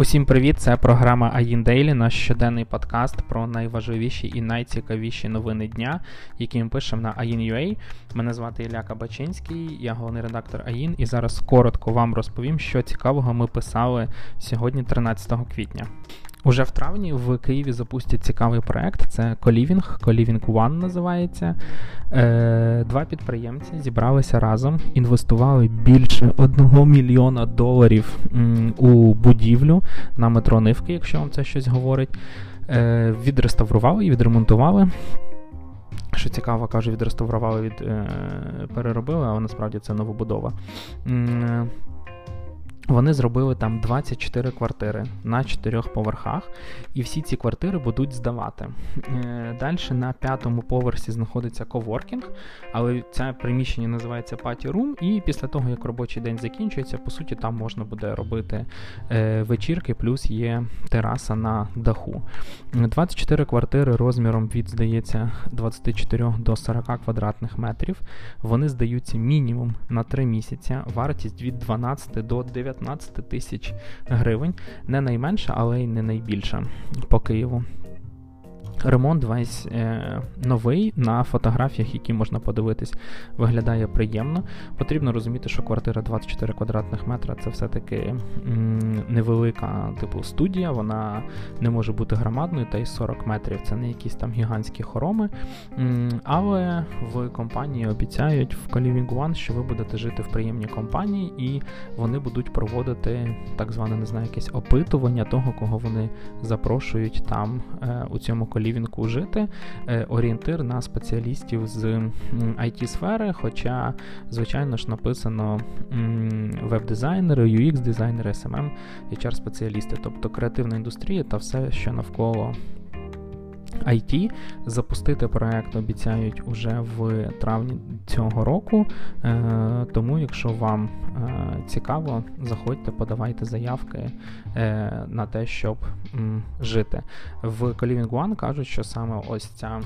Усім привіт! Це програма AIN Дейлі, наш щоденний подкаст про найважливіші і найцікавіші новини дня, які ми пишемо на AIN.ua. Мене звати Ілля Кабачинський, я головний редактор АІН, і зараз коротко вам розповім, що цікавого ми писали сьогодні, 13 квітня. Уже в травні в Києві запустять цікавий проект. Це Колівінг, Колівінг One називається. Е, Два підприємці зібралися разом, інвестували більше 1 мільйона доларів у будівлю на метро Нивки, якщо вам це щось говорить. Е, Відреставрували і відремонтували. Що цікаво, кажу, відреставрували, від, е, переробили, але насправді це новобудова. М, вони зробили там 24 квартири на чотирьох поверхах, і всі ці квартири будуть здавати. Е, Далі на п'ятому поверсі знаходиться коворкінг, але це приміщення називається Party Room, і після того, як робочий день закінчується, по суті, там можна буде робити е, вечірки, плюс є тераса на даху. 24 квартири розміром від, здається, 24 до 40 квадратних метрів. Вони здаються мінімум на 3 місяці, вартість від 12 до 19. 15 тисяч гривень. Не найменша, але й не найбільша по Києву. Ремонт весь е, новий на фотографіях, які можна подивитись, виглядає приємно. Потрібно розуміти, що квартира 24 квадратних метра це все-таки м, невелика типу студія, вона не може бути громадною, та й 40 метрів це не якісь там гігантські хороми. М, але в компанії обіцяють в Coliving One, що ви будете жити в приємній компанії, і вони будуть проводити так зване, не знаю, якесь опитування того, кого вони запрошують там е, у цьому колі лівінку жити, е, орієнтир на спеціалістів з it сфери хоча, звичайно ж, написано веб-дизайнери, UX-дизайнери, SMM, HR-спеціалісти, тобто креативна індустрія та все, що навколо IT. Запустити проект обіцяють уже в травні цього року. Е, тому, якщо вам е, цікаво, заходьте, подавайте заявки е, на те, щоб жити. В Coliving One кажуть, що саме ось ця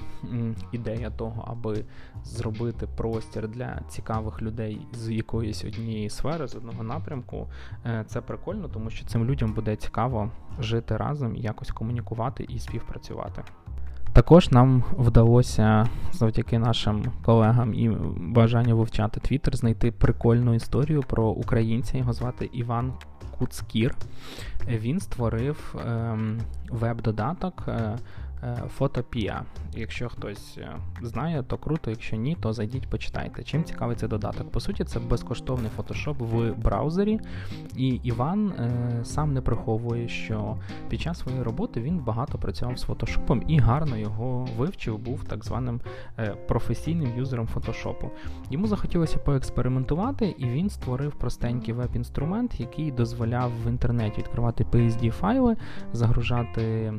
ідея того, аби зробити простір для цікавих людей з якоїсь однієї сфери, з одного напрямку, це прикольно, тому що цим людям буде цікаво жити разом, якось комунікувати і співпрацювати. Також нам вдалося завдяки нашим колегам і бажанню вивчати Твіттер знайти прикольну історію про українця. Його звати Іван Куцкір. Він створив ем, веб-додаток. Е, Фотопія. Якщо хтось е, знає, то круто, якщо ні, то зайдіть, почитайте. Чим цікавий цей додаток? По суті, це безкоштовний фотошоп в браузері, і Іван е, сам не приховує, що під час своєї роботи він багато працював з фотошопом і гарно його вивчив, був так званим е, професійним юзером фотошопу. Йому захотілося поекспериментувати, і він створив простенький веб-інструмент, який дозволяв в інтернеті відкривати PSD-файли, загружати.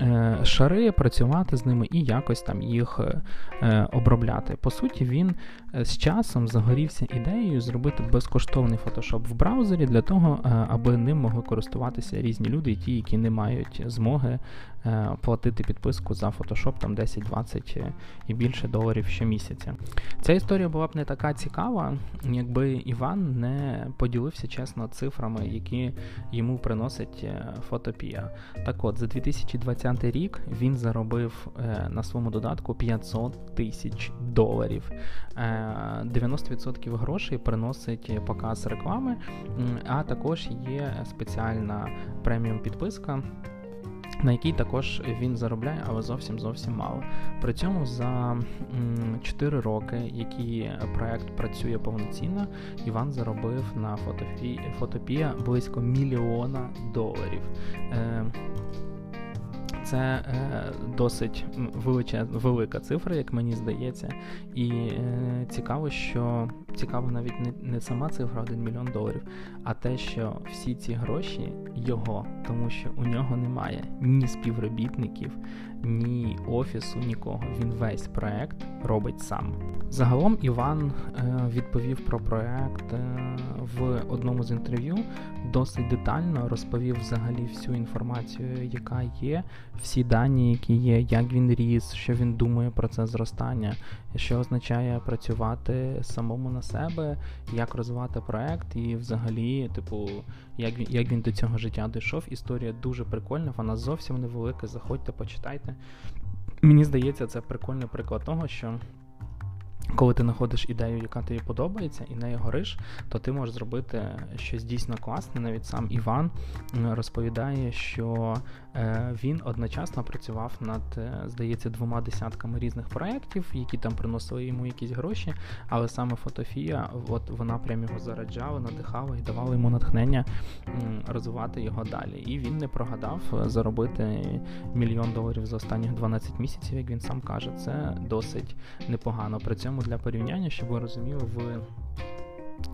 Е, шари, працювати з ними і якось там їх е, е, обробляти. По суті, він з часом загорівся ідеєю зробити безкоштовний фотошоп в браузері для того, аби ним могли користуватися різні люди, ті, які не мають змоги платити підписку за фотошоп там 10-20 і більше доларів щомісяця. Ця історія була б не така цікава, якби Іван не поділився чесно цифрами, які йому приносить фотопія. Так от, за 2020 2020 рік він заробив е, на своєму додатку 500 тисяч доларів. 90% е, грошей приносить показ реклами, а також є спеціальна преміум підписка. На який також він заробляє, але зовсім зовсім мало. При цьому за 4 роки, які проект працює повноцінно, Іван заробив на фотопія близько мільйона доларів. Це е, досить величез, велика цифра, як мені здається. І е, цікаво, що цікаво навіть не, не сама цифра 1 мільйон доларів, а те, що всі ці гроші його, тому що у нього немає ні співробітників, ні офісу, нікого. Він весь проект робить сам. Загалом Іван е, відповів про проект е, в одному з інтерв'ю, досить детально розповів взагалі всю інформацію, яка є, всі дані, які є, як він ріс, що він думає про це зростання, що означає працювати самому на себе, як розвивати проект, і взагалі, типу, як він як він до цього життя дійшов. Історія дуже прикольна, вона зовсім невелика. Заходьте, почитайте. Мені здається, це прикольний приклад того, що коли ти знаходиш ідею, яка тобі подобається, і нею гориш, то ти можеш зробити щось дійсно класне. Навіть сам Іван розповідає, що е, він одночасно працював над, е, здається, двома десятками різних проєктів, які там приносили йому якісь гроші. Але саме фотофія, от вона прям його зараджала, надихала і давала йому натхнення розвивати його далі. І він не прогадав е, заробити мільйон доларів за останні 12 місяців, як він сам каже. Це досить непогано. При цьому тому для порівняння, щоб ви розуміли, в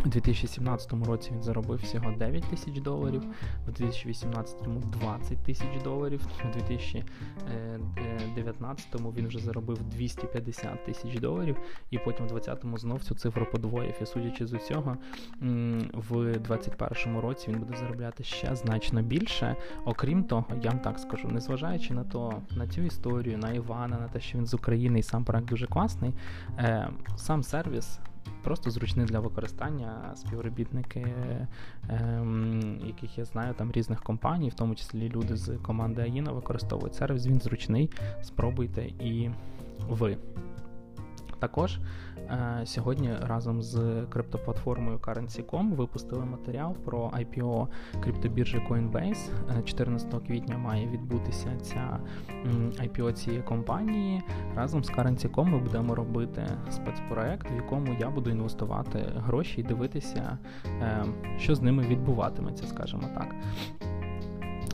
у 2017 році він заробив всього 9 тисяч доларів, у 2018-му 20 тисяч доларів, у 2019-му він вже заробив 250 тисяч доларів, і потім у 2020-му знов цю цифру подвоїв. І судячи з усього, в 2021 році він буде заробляти ще значно більше. Окрім того, я вам так скажу, незважаючи на то, на цю історію, на Івана, на те, що він з України і сам проект дуже класний, е, сам сервіс просто зручний для використання співробітники, ем, яких я знаю, там різних компаній, в тому числі люди з команди Аїна використовують сервіс. Він зручний. Спробуйте і ви. Також е, сьогодні разом з криптоплатформою Currency.com випустили матеріал про IPO криптобіржі Coinbase. 14 е, квітня має відбутися ця IPO цієї компанії. Разом з Currency.com ми будемо робити спецпроект, в якому я буду інвестувати гроші і дивитися, е, що з ними відбуватиметься, скажімо так.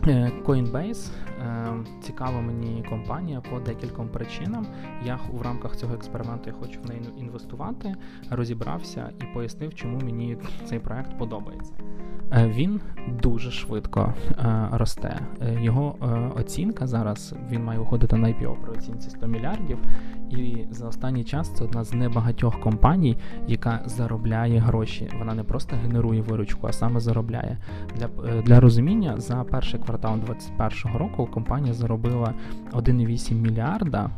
Е, Coinbase е, цікава мені компанія по декільком причинам. Я в рамках цього експерименту я хочу в неї інвестувати, розібрався і пояснив, чому мені цей проект подобається. Е, він дуже швидко росте. Його оцінка зараз він має виходити на IPO при оцінці 100 мільярдів. І за останній час це одна з небагатьох компаній, яка заробляє гроші. Вона не просто генерує виручку, а саме заробляє. Для для розуміння за перший квартал 2021 року компанія заробила 1,8 мільярда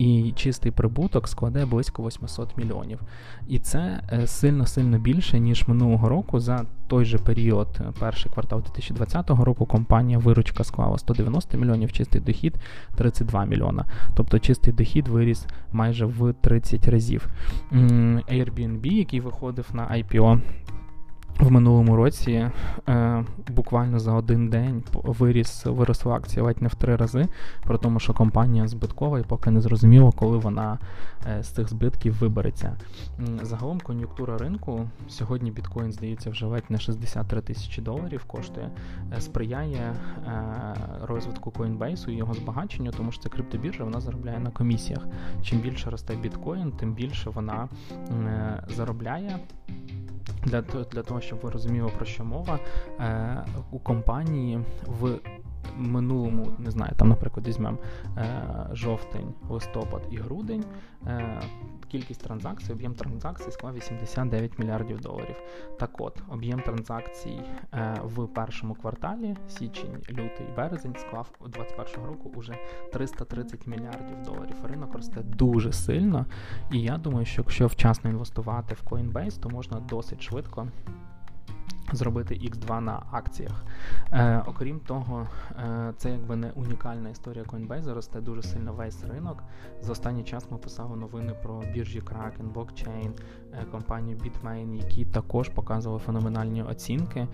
і чистий прибуток складе близько 800 мільйонів. І це сильно-сильно більше, ніж минулого року. За той же період, е, перший квартал 2020 року, компанія виручка склала 190 мільйонів, чистий дохід 32 мільйона. Тобто чистий дохід виріс майже в 30 разів. Airbnb, який виходив на IPO в минулому році е, буквально за один день виріс виросла акція ледь не в три рази, про тому, що компанія збиткова і поки не зрозуміло, коли вона е, з цих збитків вибереться. Загалом кон'юнктура ринку сьогодні біткоін здається вже ледь не 63 тисячі доларів коштує, е, сприяє е, розвитку Coinbase і його збагаченню, тому що це криптобіржа, вона заробляє на комісіях. Чим більше росте біткоін, тим більше вона е, заробляє. Для для того, щоб ви розуміли, про що мова, е, у компанії в минулому, не знаю, там, наприклад, візьмемо е, жовтень, листопад і грудень. Е, Кількість транзакцій, об'єм транзакцій склав 89 мільярдів доларів. Так от, об'єм транзакцій е, в першому кварталі, січень, лютий, березень, склав у 2021 року уже 330 мільярдів доларів. Ринок росте дуже сильно, і я думаю, що якщо вчасно інвестувати в Coinbase, то можна досить швидко зробити X2 на акціях. Е, Окрім того, е, це якби не унікальна історія Coinbase, росте дуже сильно весь ринок. За останній час ми писали новини про біржі Kraken, Blockchain, е, компанію Bitmain, які також показували феноменальні оцінки.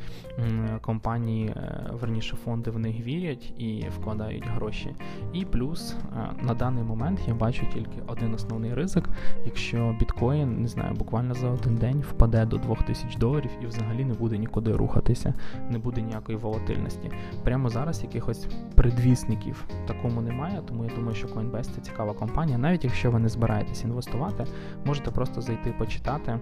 Компанії, е, верніше, фонди в них вірять і вкладають гроші. І плюс е, на даний момент я бачу тільки один основний ризик, якщо біткоін, не знаю, буквально за один день впаде до 2000 доларів і взагалі не буде нікуди рухатися, не буде ніякої волатильності. Прямо зараз якихось предвісників такому немає, тому я думаю, що Coinbase це цікава компанія. Навіть якщо ви не збираєтесь інвестувати, можете просто зайти почитати.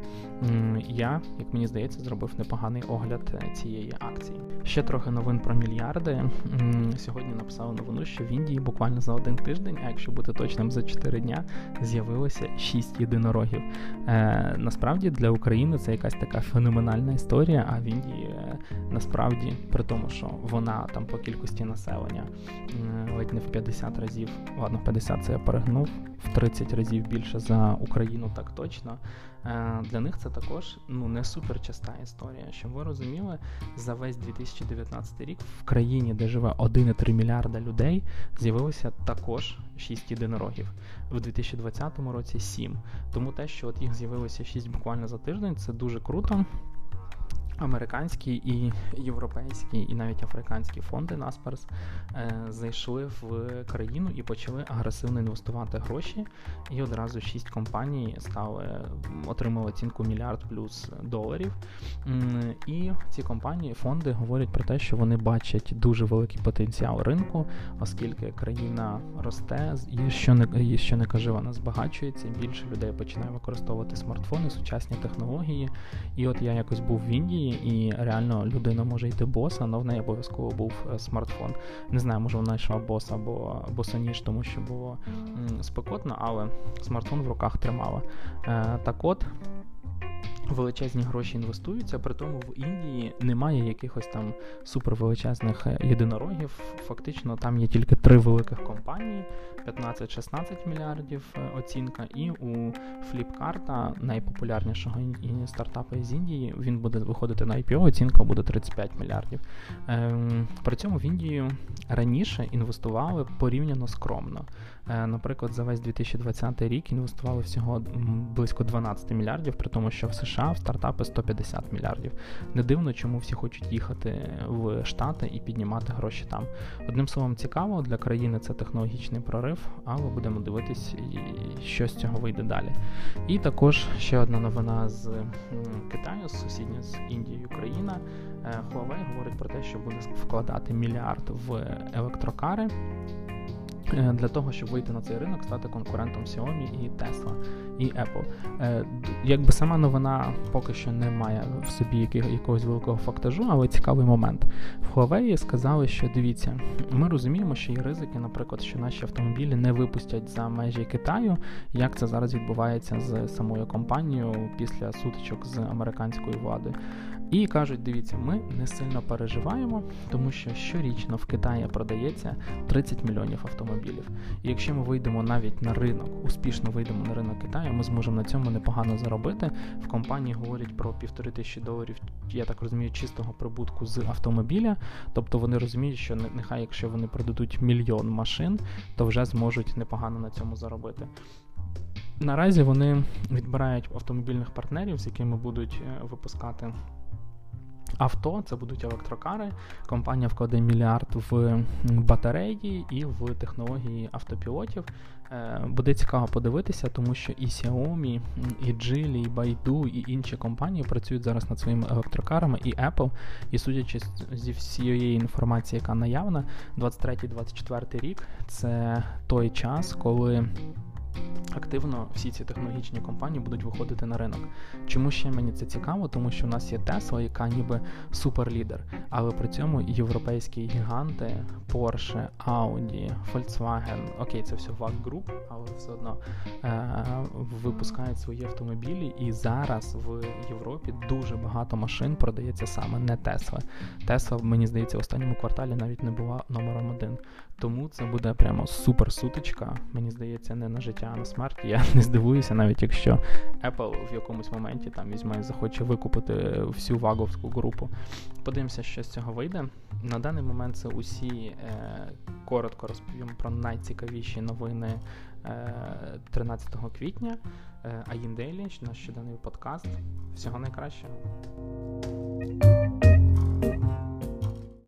Я, як мені здається, зробив непоганий огляд е, цієї акції. Ще трохи новин про мільярди. Сьогодні написали новину, що в Індії буквально за один тиждень, а якщо бути точним, за 4 дня з'явилося 6 єдинорогів. Е, Насправді для України це якась така феноменальна історія. А в Індії насправді, при тому, що вона там по кількості населення ледь не в 50 разів, ладно, 50 це я перегнув, в 30 разів більше за Україну, так точно. Е, для них це також ну не суперчаста історія. Щоб ви розуміли, за весь 2019 рік в країні, де живе 1,3 мільярда людей, з'явилося також 6 єдинорогів. В 2020 році 7. Тому те, що от їх з'явилося 6 буквально за тиждень, це дуже круто. Американські і європейські, і навіть африканські фонди Наспарс е, зайшли в країну і почали агресивно інвестувати гроші. І одразу шість компаній стали отримали оцінку мільярд плюс доларів. І ці компанії, фонди говорять про те, що вони бачать дуже великий потенціал ринку, оскільки країна росте, і що не що не каже, вона збагачується. Більше людей починає використовувати смартфони, сучасні технології. І от я якось був в Індії і реально людина може йти боса, але в неї обов'язково був е, смартфон. Не знаю, може вона йшла боса або босоніж, тому що було спекотно, але смартфон в руках тримала. Е, так от величезні гроші інвестуються, при тому в Індії немає якихось там супервеличезних е, єдинорогів. Фактично там є тільки три великих компанії: 15-16 мільярдів е, оцінка. І у Flipkart, найпопулярнішого стартапу з Індії, він буде виходити на IPO, оцінка буде 35 мільярдів. Ем, при цьому в Індію раніше інвестували порівняно скромно. Е, наприклад, за весь 2020 рік інвестували всього близько 12 мільярдів, при тому, що в США в стартапи 150 мільярдів. Не дивно, чому всі хочуть їхати в Штати і піднімати гроші там. Одним словом, цікаво для країни це технологічний прорив, але будемо дивитись, що з цього вийде далі. І також ще одна новина з Китаю, з сусідня з Індією країна. Е, Huawei говорить про те, що буде вкладати мільярд в електрокари. Е, для того, щоб вийти на цей ринок, стати конкурентом Xiaomi і Tesla і Apple. Е, якби сама новина поки що не має в собі якогось великого фактажу, але цікавий момент. В Huawei сказали, що дивіться, ми розуміємо, що є ризики, наприклад, що наші автомобілі не випустять за межі Китаю, як це зараз відбувається з самою компанією після сутичок з американською владою. І кажуть, дивіться, ми не сильно переживаємо, тому що щорічно в Китаї продається 30 мільйонів автомобілів. І якщо ми вийдемо навіть на ринок, успішно вийдемо на ринок Китаю, ми зможемо на цьому непогано заробити. В компанії говорять про півтори тисячі доларів, я так розумію, чистого прибутку з автомобіля. Тобто вони розуміють, що нехай, якщо вони продадуть мільйон машин, то вже зможуть непогано на цьому заробити. Наразі вони відбирають автомобільних партнерів, з якими будуть е, випускати авто, це будуть електрокари. Компанія вкладе мільярд в батареї і в технології автопілотів. Е, буде цікаво подивитися, тому що і Xiaomi, і Geely, і Baidu, і інші компанії працюють зараз над своїми електрокарами, і Apple. І судячи зі всієї інформації, яка наявна, 23-24 рік це той час, коли активно всі ці технологічні компанії будуть виходити на ринок. Чому ще мені це цікаво? Тому що у нас є Tesla, яка ніби суперлідер, але при цьому європейські гіганти Porsche, Audi, Volkswagen, окей, це все VAG Group, але все одно е- випускають свої автомобілі, і зараз в Європі дуже багато машин продається саме не Tesla. Tesla, мені здається, в останньому кварталі навіть не була номером один. Тому це буде прямо супер сутичка. Мені здається, не на життя, а на смерть. Я не здивуюся, навіть якщо Apple в якомусь моменті там візьме і захоче викупити всю ваговську групу. Подивимося, що з цього вийде. На даний момент це усі е, коротко розповім про найцікавіші новини е, 13 квітня. Е, Аїн Дейлі, наш щоденний подкаст. Всього найкращого.